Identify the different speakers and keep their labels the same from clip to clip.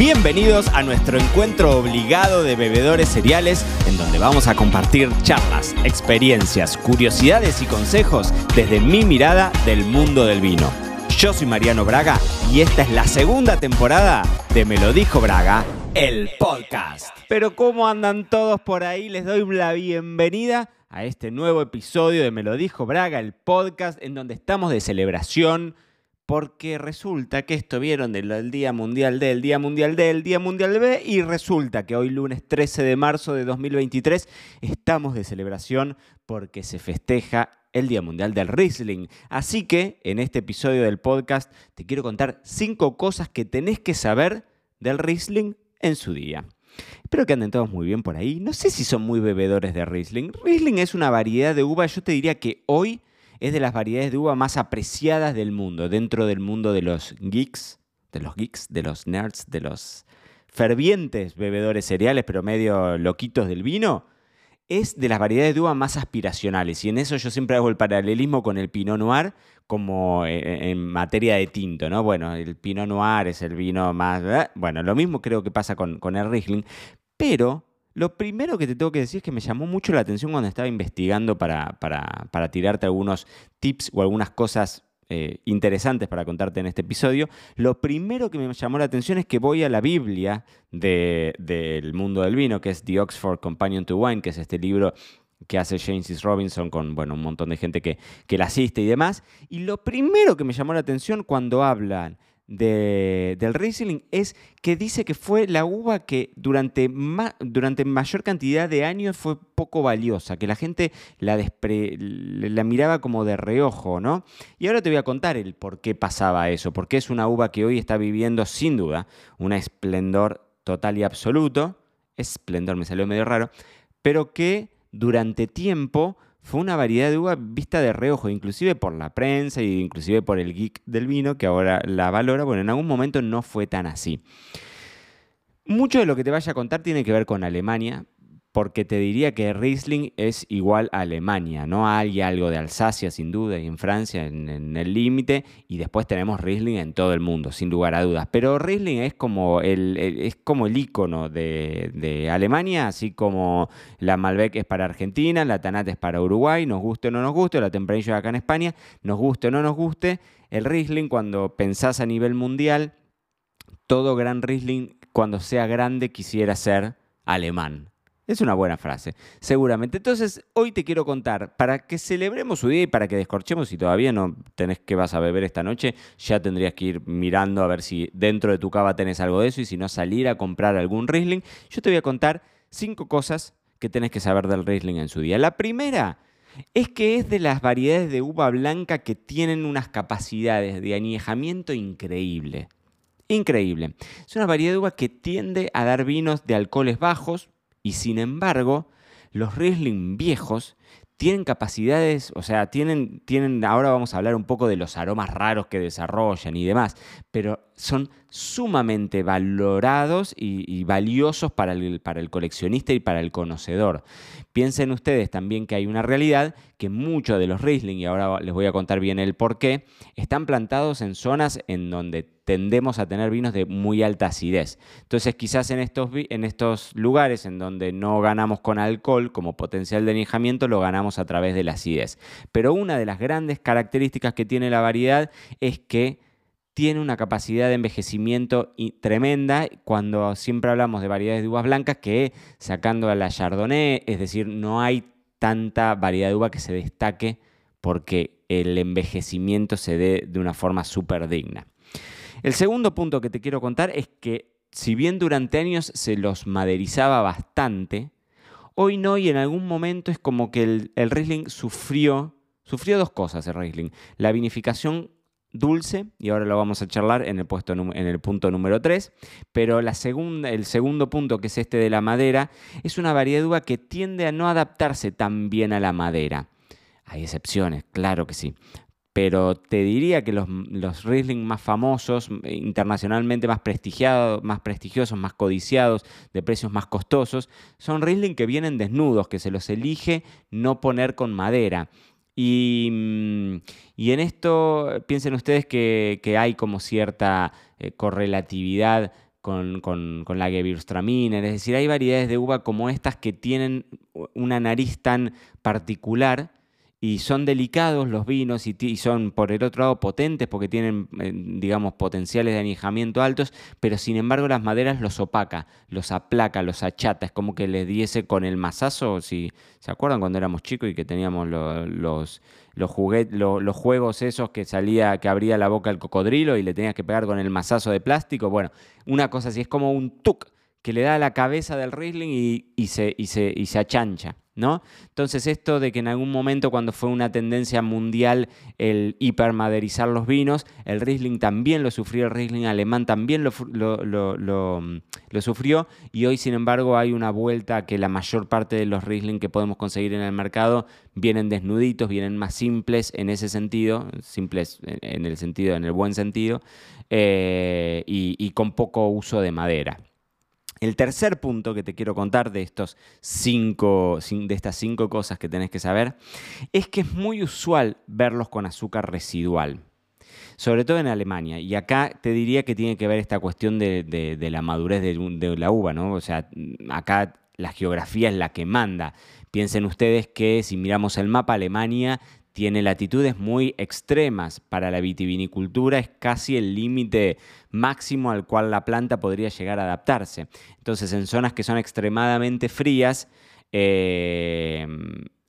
Speaker 1: Bienvenidos a nuestro encuentro obligado de bebedores cereales, en donde vamos a compartir charlas, experiencias, curiosidades y consejos desde mi mirada del mundo del vino. Yo soy Mariano Braga y esta es la segunda temporada de Me lo dijo Braga, el podcast. Pero ¿cómo andan todos por ahí? Les doy la bienvenida a este nuevo episodio de Me lo dijo Braga, el podcast en donde estamos de celebración porque resulta que esto vieron del Día Mundial del Día Mundial del Día Mundial B y resulta que hoy lunes 13 de marzo de 2023 estamos de celebración porque se festeja el Día Mundial del Riesling. Así que en este episodio del podcast te quiero contar cinco cosas que tenés que saber del Riesling en su día. Espero que anden todos muy bien por ahí. No sé si son muy bebedores de Riesling. Riesling es una variedad de uva, yo te diría que hoy es de las variedades de uva más apreciadas del mundo, dentro del mundo de los geeks, de los geeks, de los nerds, de los fervientes bebedores cereales, pero medio loquitos del vino, es de las variedades de uva más aspiracionales. Y en eso yo siempre hago el paralelismo con el Pinot Noir como eh, eh, en materia de tinto, ¿no? Bueno, el Pinot Noir es el vino más... ¿eh? Bueno, lo mismo creo que pasa con, con el Riesling, pero lo primero que te tengo que decir es que me llamó mucho la atención cuando estaba investigando para, para, tirarte algunos tips o algunas cosas eh, interesantes para contarte en este episodio. Lo primero que me llamó la atención es que voy a la Biblia del mundo del vino, que es The Oxford Companion to Wine, que es este libro que hace James Robinson con bueno, un montón de gente que, que la asiste y demás. Y lo primero que me llamó la atención cuando hablan del Riesling es que dice que fue la uva que durante, durante mayor cantidad de años fue poco valiosa, que la gente la, la miraba como de reojo, ¿no? Y ahora te voy a contar el por qué pasaba eso, porque es una uva que hoy está viviendo sin duda un esplendor total y absoluto, esplendor me salió medio raro, pero que durante tiempo fue una variedad de uva vista de reojo, inclusive por la prensa y inclusive por el geek del vino que ahora la valora. Bueno, en algún momento no fue tan así. Mucho de lo que te vaya a contar tiene que ver con Alemania, porque te diría que Riesling es igual a Alemania, ¿no? Hay algo de Alsacia, sin duda, y en Francia, en, el límite, y después tenemos Riesling en todo el mundo, sin lugar a dudas. Pero Riesling es como el, es como el icono de, Alemania, así como la Malbec es para Argentina, la Tanat es para Uruguay, nos guste o no nos guste, la Tempranillo acá en España, nos guste o no nos guste. El Riesling, cuando pensás a nivel mundial, todo gran Riesling, cuando sea grande, quisiera ser alemán. Es una buena frase, seguramente. Entonces, hoy te quiero contar, para que celebremos su día y para que descorchemos, si todavía no tenés que vas a beber esta noche, ya tendrías que ir mirando a ver si dentro de tu cava tenés algo de eso y si no, salir a comprar algún Riesling. Yo te voy a contar cinco cosas que tenés que saber del Riesling en su día. La primera es que es de las variedades de uva blanca que tienen unas capacidades de añejamiento increíble. Increíble. Es una variedad de uva que tiende a dar vinos de alcoholes bajos, y sin embargo, los Riesling viejos tienen capacidades, o sea, tienen, tienen, ahora vamos a hablar un poco de los aromas raros que desarrollan y demás, pero son sumamente valorados y, valiosos para el, para el, coleccionista y para el conocedor. Piensen ustedes también que hay una realidad que muchos de los Riesling, y ahora les voy a contar bien el por qué, están plantados en zonas en donde tendemos a tener vinos de muy alta acidez. Entonces quizás en estos, en estos lugares en donde no ganamos con alcohol como potencial de añejamiento, lo ganamos a través de la acidez. Pero una de las grandes características que tiene la variedad es que tiene una capacidad de envejecimiento tremenda cuando siempre hablamos de variedades de uvas blancas que sacando a la Chardonnay, es decir, no hay tanta variedad de uva que se destaque porque el envejecimiento se dé de una forma súper digna. El segundo punto que te quiero contar es que si bien durante años se los maderizaba bastante, hoy no y en algún momento es como que el, Riesling sufrió, sufrió dos cosas el Riesling. La vinificación dulce, y ahora lo vamos a charlar en el, puesto, en el punto número 3, pero la segunda, el segundo punto, que es este de la madera, es una variedad que tiende a no adaptarse tan bien a la madera. Hay excepciones, claro que sí. Pero te diría que los, los Riesling más famosos, internacionalmente más prestigiados, más prestigiosos, más codiciados, de precios más costosos, son Riesling que vienen desnudos, que se los elige no poner con madera. Mm, y, en esto piensen ustedes que, hay como cierta eh, correlatividad con, con, con la Gewürztraminer, es decir, hay variedades de uva como estas que tienen una nariz tan particular y son delicados los vinos y, son por el otro lado potentes porque tienen, eh, digamos, potenciales de añejamiento altos, pero sin embargo las maderas los opaca, los aplaca, los achata, es como que les diese con el mazazo, si se acuerdan cuando éramos chicos y que teníamos los, los, los juegos esos que salía, que abría la boca el cocodrilo y le tenías que pegar con el mazazo de plástico, bueno, una cosa así, es como un tuk que le da a la cabeza del Riesling y, se, achancha. ¿No? Entonces esto de que en algún momento cuando fue una tendencia mundial el hipermaderizar los vinos, el Riesling también lo sufrió, el Riesling alemán también lo, lo, sufrió y hoy sin embargo hay una vuelta que la mayor parte de los Riesling que podemos conseguir en el mercado vienen desnuditos, vienen más simples en ese sentido, simples en el sentido, en el buen sentido, eh, y con poco uso de madera. El tercer punto que te quiero contar de, estos cinco, de estas cinco cosas que tenés que saber es que es muy usual verlos con azúcar residual, sobre todo en Alemania. Y acá te diría que tiene que ver esta cuestión de, la madurez de, de, la uva, ¿no? O sea, acá la geografía es la que manda. Piensen ustedes que si miramos el mapa, Alemania tiene latitudes muy extremas para la vitivinicultura, es casi el límite máximo al cual la planta podría llegar a adaptarse. Entonces, en zonas que son extremadamente frías, eh,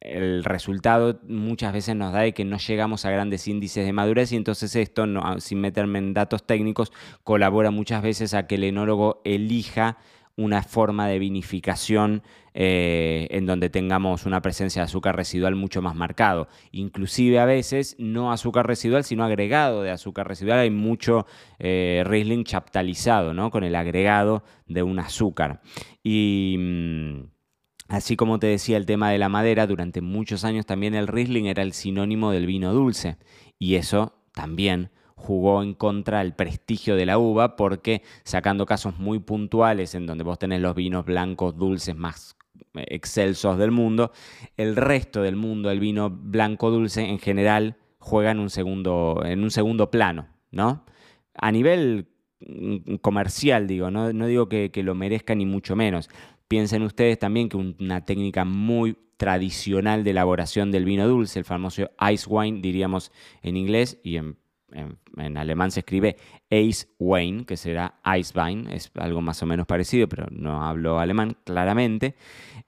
Speaker 1: el resultado muchas veces nos da de que no llegamos a grandes índices de madurez y entonces esto, sin meterme en datos técnicos, colabora muchas veces a que el enólogo elija una forma de vinificación eh, en donde tengamos una presencia de azúcar residual mucho más marcado. Inclusive a veces no azúcar residual, sino agregado de azúcar residual. Hay mucho eh, Riesling chaptalizado, ¿no? Con el agregado de un azúcar. Y... Mm, así como te decía el tema de la madera, durante muchos años también el Riesling era el sinónimo del vino dulce. Y eso también jugó en contra el prestigio de la uva porque sacando casos muy puntuales en donde vos tenés los vinos blancos dulces más eh, excelsos del mundo, el resto del mundo, el vino blanco dulce en general juega en un segundo, en un segundo plano, ¿no? A nivel mm, comercial, digo, no, digo que, que, lo merezca ni mucho menos. Piensen ustedes también que una técnica muy tradicional de elaboración del vino dulce, el famoso ice wine, diríamos en inglés, y en en, alemán se escribe Eiswein, que será Eiswein, es algo más o menos parecido, pero no hablo alemán claramente.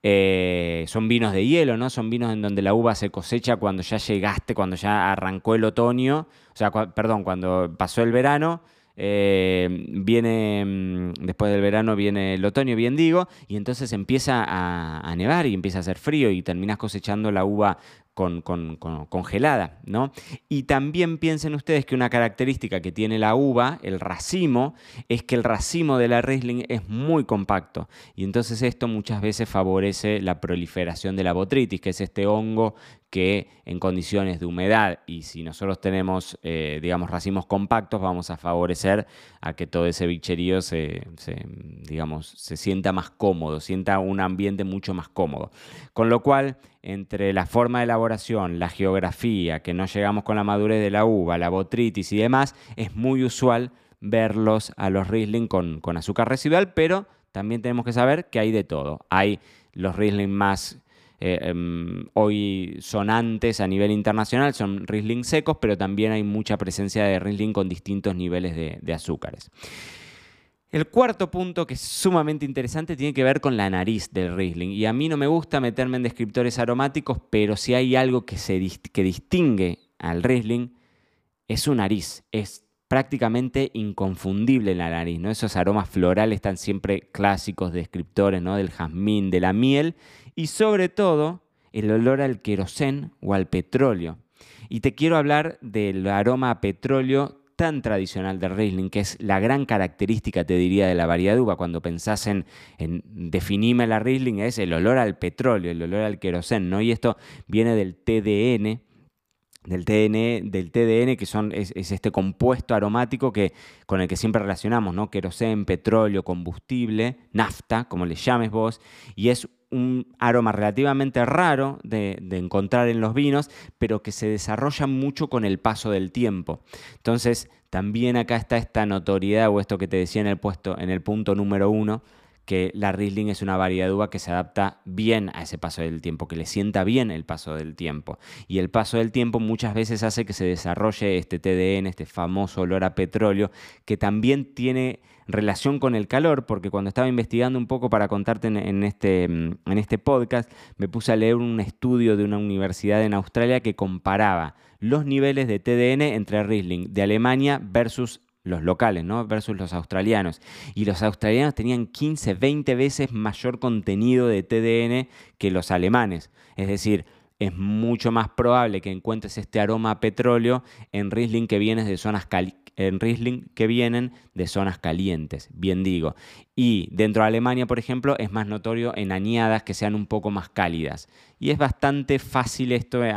Speaker 1: Eh, son vinos de hielo, ¿no? Son vinos en donde la uva se cosecha cuando ya llegaste, cuando ya arrancó el otoño, o sea, perdón, cuando pasó el verano. Eh, viene mm, después del verano viene el otoño, bien digo, y entonces empieza a, nevar y empieza a hacer frío y terminas cosechando la uva con, congelada, ¿no? Y también piensen ustedes que una característica que tiene la uva, el racimo, es que el racimo de la Riesling es muy compacto y entonces esto muchas veces favorece la proliferación de la botritis, que es este hongo que en condiciones de humedad y si nosotros tenemos, eh, digamos, racimos compactos, vamos a favorecer a que todo ese bicherío se, digamos, se sienta más cómodo, sienta un ambiente mucho más cómodo. Con lo cual, entre la forma de elaboración, la geografía, que no llegamos con la madurez de la uva, la botritis y demás, es muy usual verlos a los Riesling con, con azúcar residual, pero también tenemos que saber que hay de todo. Hay los Riesling más eh, em, hoy sonantes a nivel internacional son Riesling secos, pero también hay mucha presencia de Riesling con distintos niveles de, azúcares. El cuarto punto que es sumamente interesante tiene que ver con la nariz del Riesling. Y a mí no me gusta meterme en descriptores aromáticos, pero si hay algo que, se, que distingue al Riesling, es su nariz. Es prácticamente inconfundible la nariz, ¿no? Esos aromas florales están siempre clásicos, descriptores, ¿no? Del jazmín, de la miel y sobre todo el olor al querosén o al petróleo. Y te quiero hablar del aroma a petróleo tan tradicional del Riesling, que es la gran característica, te diría, de la variedad de uva. Cuando pensás en, en definime la Riesling, es el olor al petróleo, el olor al querosén, ¿no? Y esto viene del TDN, del TDN, del TDN que son, es, este compuesto aromático que, con el que siempre relacionamos, ¿no? Querosén, petróleo, combustible, nafta, como le llames vos, y es un aroma relativamente raro de, encontrar en los vinos, pero que se desarrolla mucho con el paso del tiempo. Entonces, también acá está esta notoriedad o esto que te decía en el, puesto, en el punto número uno, que la Riesling es una variedad de uva que se adapta bien a ese paso del tiempo, que le sienta bien el paso del tiempo. Y el paso del tiempo muchas veces hace que se desarrolle este TDN, este famoso olor a petróleo, que también tiene relación con el calor, porque cuando estaba investigando un poco para contarte en, este, en este podcast, me puse a leer un estudio de una universidad en Australia que comparaba los niveles de TDN entre Riesling de Alemania versus los locales, ¿no? Versus los australianos. Y los australianos tenían 15, 20 veces mayor contenido de TDN que los alemanes. Es decir, es mucho más probable que encuentres este aroma a petróleo en Riesling que vienes de zonas en Riesling que vienen de zonas calientes, bien digo. Y dentro de Alemania, por ejemplo, es más notorio en añadas que sean un poco más cálidas. Y es bastante fácil esto, eh,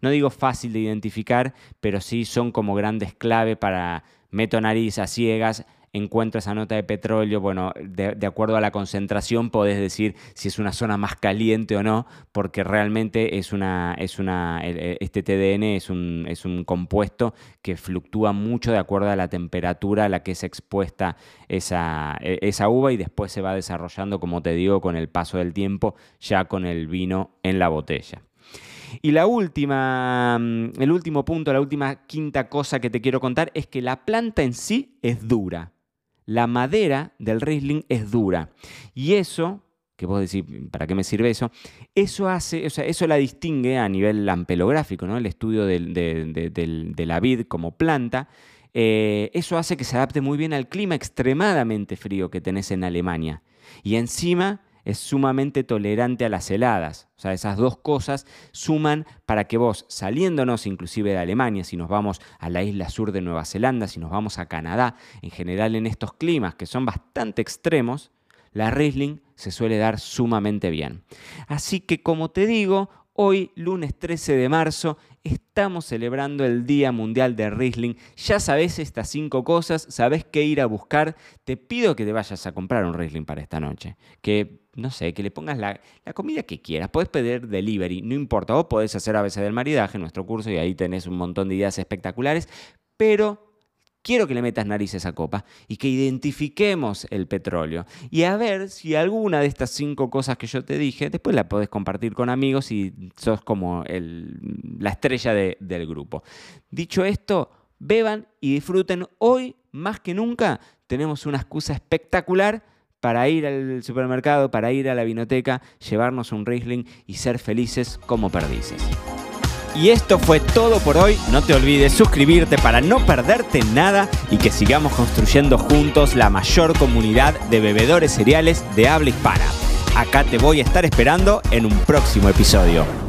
Speaker 1: no digo fácil de identificar, pero sí son como grandes clave para meto nariz a ciegas, encuentro esa nota de petróleo, bueno, de, acuerdo a la concentración podés decir si es una zona más caliente o no, porque realmente es una, es una, este TDN es un, es un compuesto que fluctúa mucho de acuerdo a la temperatura a la que es expuesta esa, e, esa uva y después se va desarrollando, como te digo, con el paso del tiempo, ya con el vino en la botella. Y la última, mm, el último punto, la última quinta cosa que te quiero contar es que la planta en sí es dura. La madera del Riesling es dura. Y eso, que vos decís, ¿para qué me sirve eso? Eso hace, o sea, eso la distingue a nivel ampelográfico, ¿no? El estudio de, la vid como planta. Eh, eso hace que se adapte muy bien al clima extremadamente frío que tenés en Alemania. Y encima es sumamente tolerante a las heladas. O sea, esas dos cosas suman para que vos, saliéndonos inclusive de Alemania, si nos vamos a la isla sur de Nueva Zelanda, si nos vamos a Canadá, en general en estos climas que son bastante extremos, la Riesling se suele dar sumamente bien. Así que como te digo, Hoy, lunes 13 de marzo, estamos celebrando el Día Mundial de Riesling. Ya sabes estas cinco cosas, sabes qué ir a buscar. Te pido que te vayas a comprar un Riesling para esta noche. Que, no sé, que le pongas la, comida que quieras. Puedes pedir delivery, no importa. Vos podés hacer a veces del maridaje nuestro curso y ahí tenés un montón de ideas espectaculares. Pero quiero que le metas nariz a esa copa y que identifiquemos el petróleo. Y a ver si alguna de estas cinco cosas que yo te dije, después la podés compartir con amigos y sos como la estrella del grupo. Dicho esto, beban y disfruten. Hoy, más que nunca, tenemos una excusa espectacular para ir al supermercado, para ir a la vinoteca, llevarnos un Riesling y ser felices como perdices. Y esto fue todo por hoy. No te olvides suscribirte para no perderte nada y que sigamos construyendo juntos la mayor comunidad de bebedores cereales de habla hispana. Acá te voy a estar esperando en un próximo episodio.